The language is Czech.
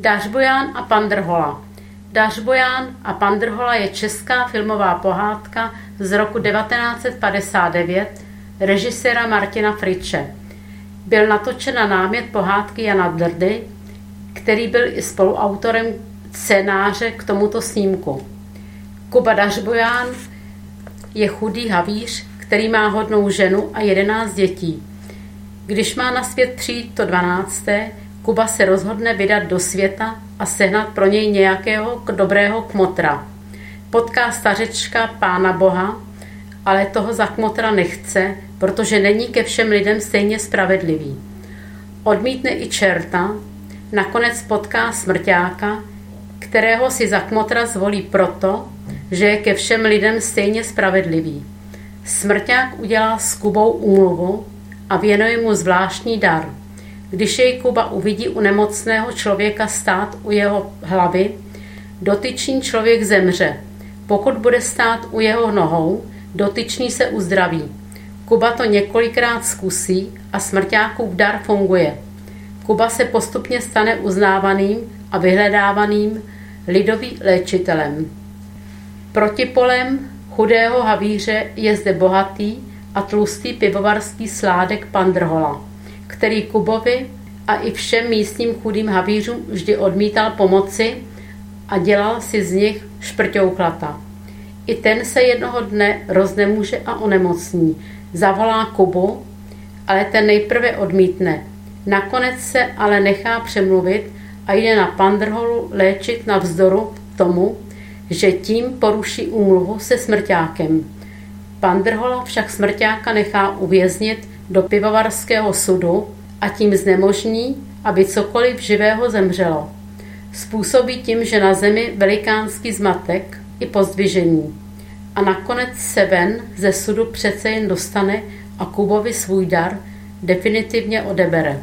Dařbojan a Pandrhola Dařbojan a Pandrhola je česká filmová pohádka z roku 1959 režiséra Martina Friče. Byl natočen na námět pohádky Jana Drdy, který byl i spoluautorem scénáře k tomuto snímku. Kuba Dařboján je chudý havíř, který má hodnou ženu a jedenáct dětí. Když má na svět přijít to dvanácté, Kuba se rozhodne vydat do světa a sehnat pro něj nějakého dobrého kmotra. Potká stařečka pána boha, ale toho za kmotra nechce, protože není ke všem lidem stejně spravedlivý. Odmítne i čerta, nakonec potká smrťáka, kterého si za kmotra zvolí proto, že je ke všem lidem stejně spravedlivý. Smrťák udělá s Kubou úmluvu a věnuje mu zvláštní dar – když jej Kuba uvidí u nemocného člověka stát u jeho hlavy, dotyčný člověk zemře. Pokud bude stát u jeho nohou, dotyčný se uzdraví. Kuba to několikrát zkusí a smrťákův dar funguje. Kuba se postupně stane uznávaným a vyhledávaným lidovým léčitelem. Protipolem chudého havíře je zde bohatý a tlustý pivovarský sládek Pandrhola který Kubovi a i všem místním chudým havířům vždy odmítal pomoci a dělal si z nich šprťouklata. I ten se jednoho dne roznemůže a onemocní. Zavolá Kubu, ale ten nejprve odmítne. Nakonec se ale nechá přemluvit a jde na Pandrholu léčit na vzdoru tomu, že tím poruší úmluvu se smrťákem. Pandrhola však smrťáka nechá uvěznit do pivovarského sudu a tím znemožní, aby cokoliv živého zemřelo. Způsobí tím, že na zemi velikánský zmatek i pozdvižení. A nakonec se ven ze sudu přece jen dostane a Kubovi svůj dar definitivně odebere.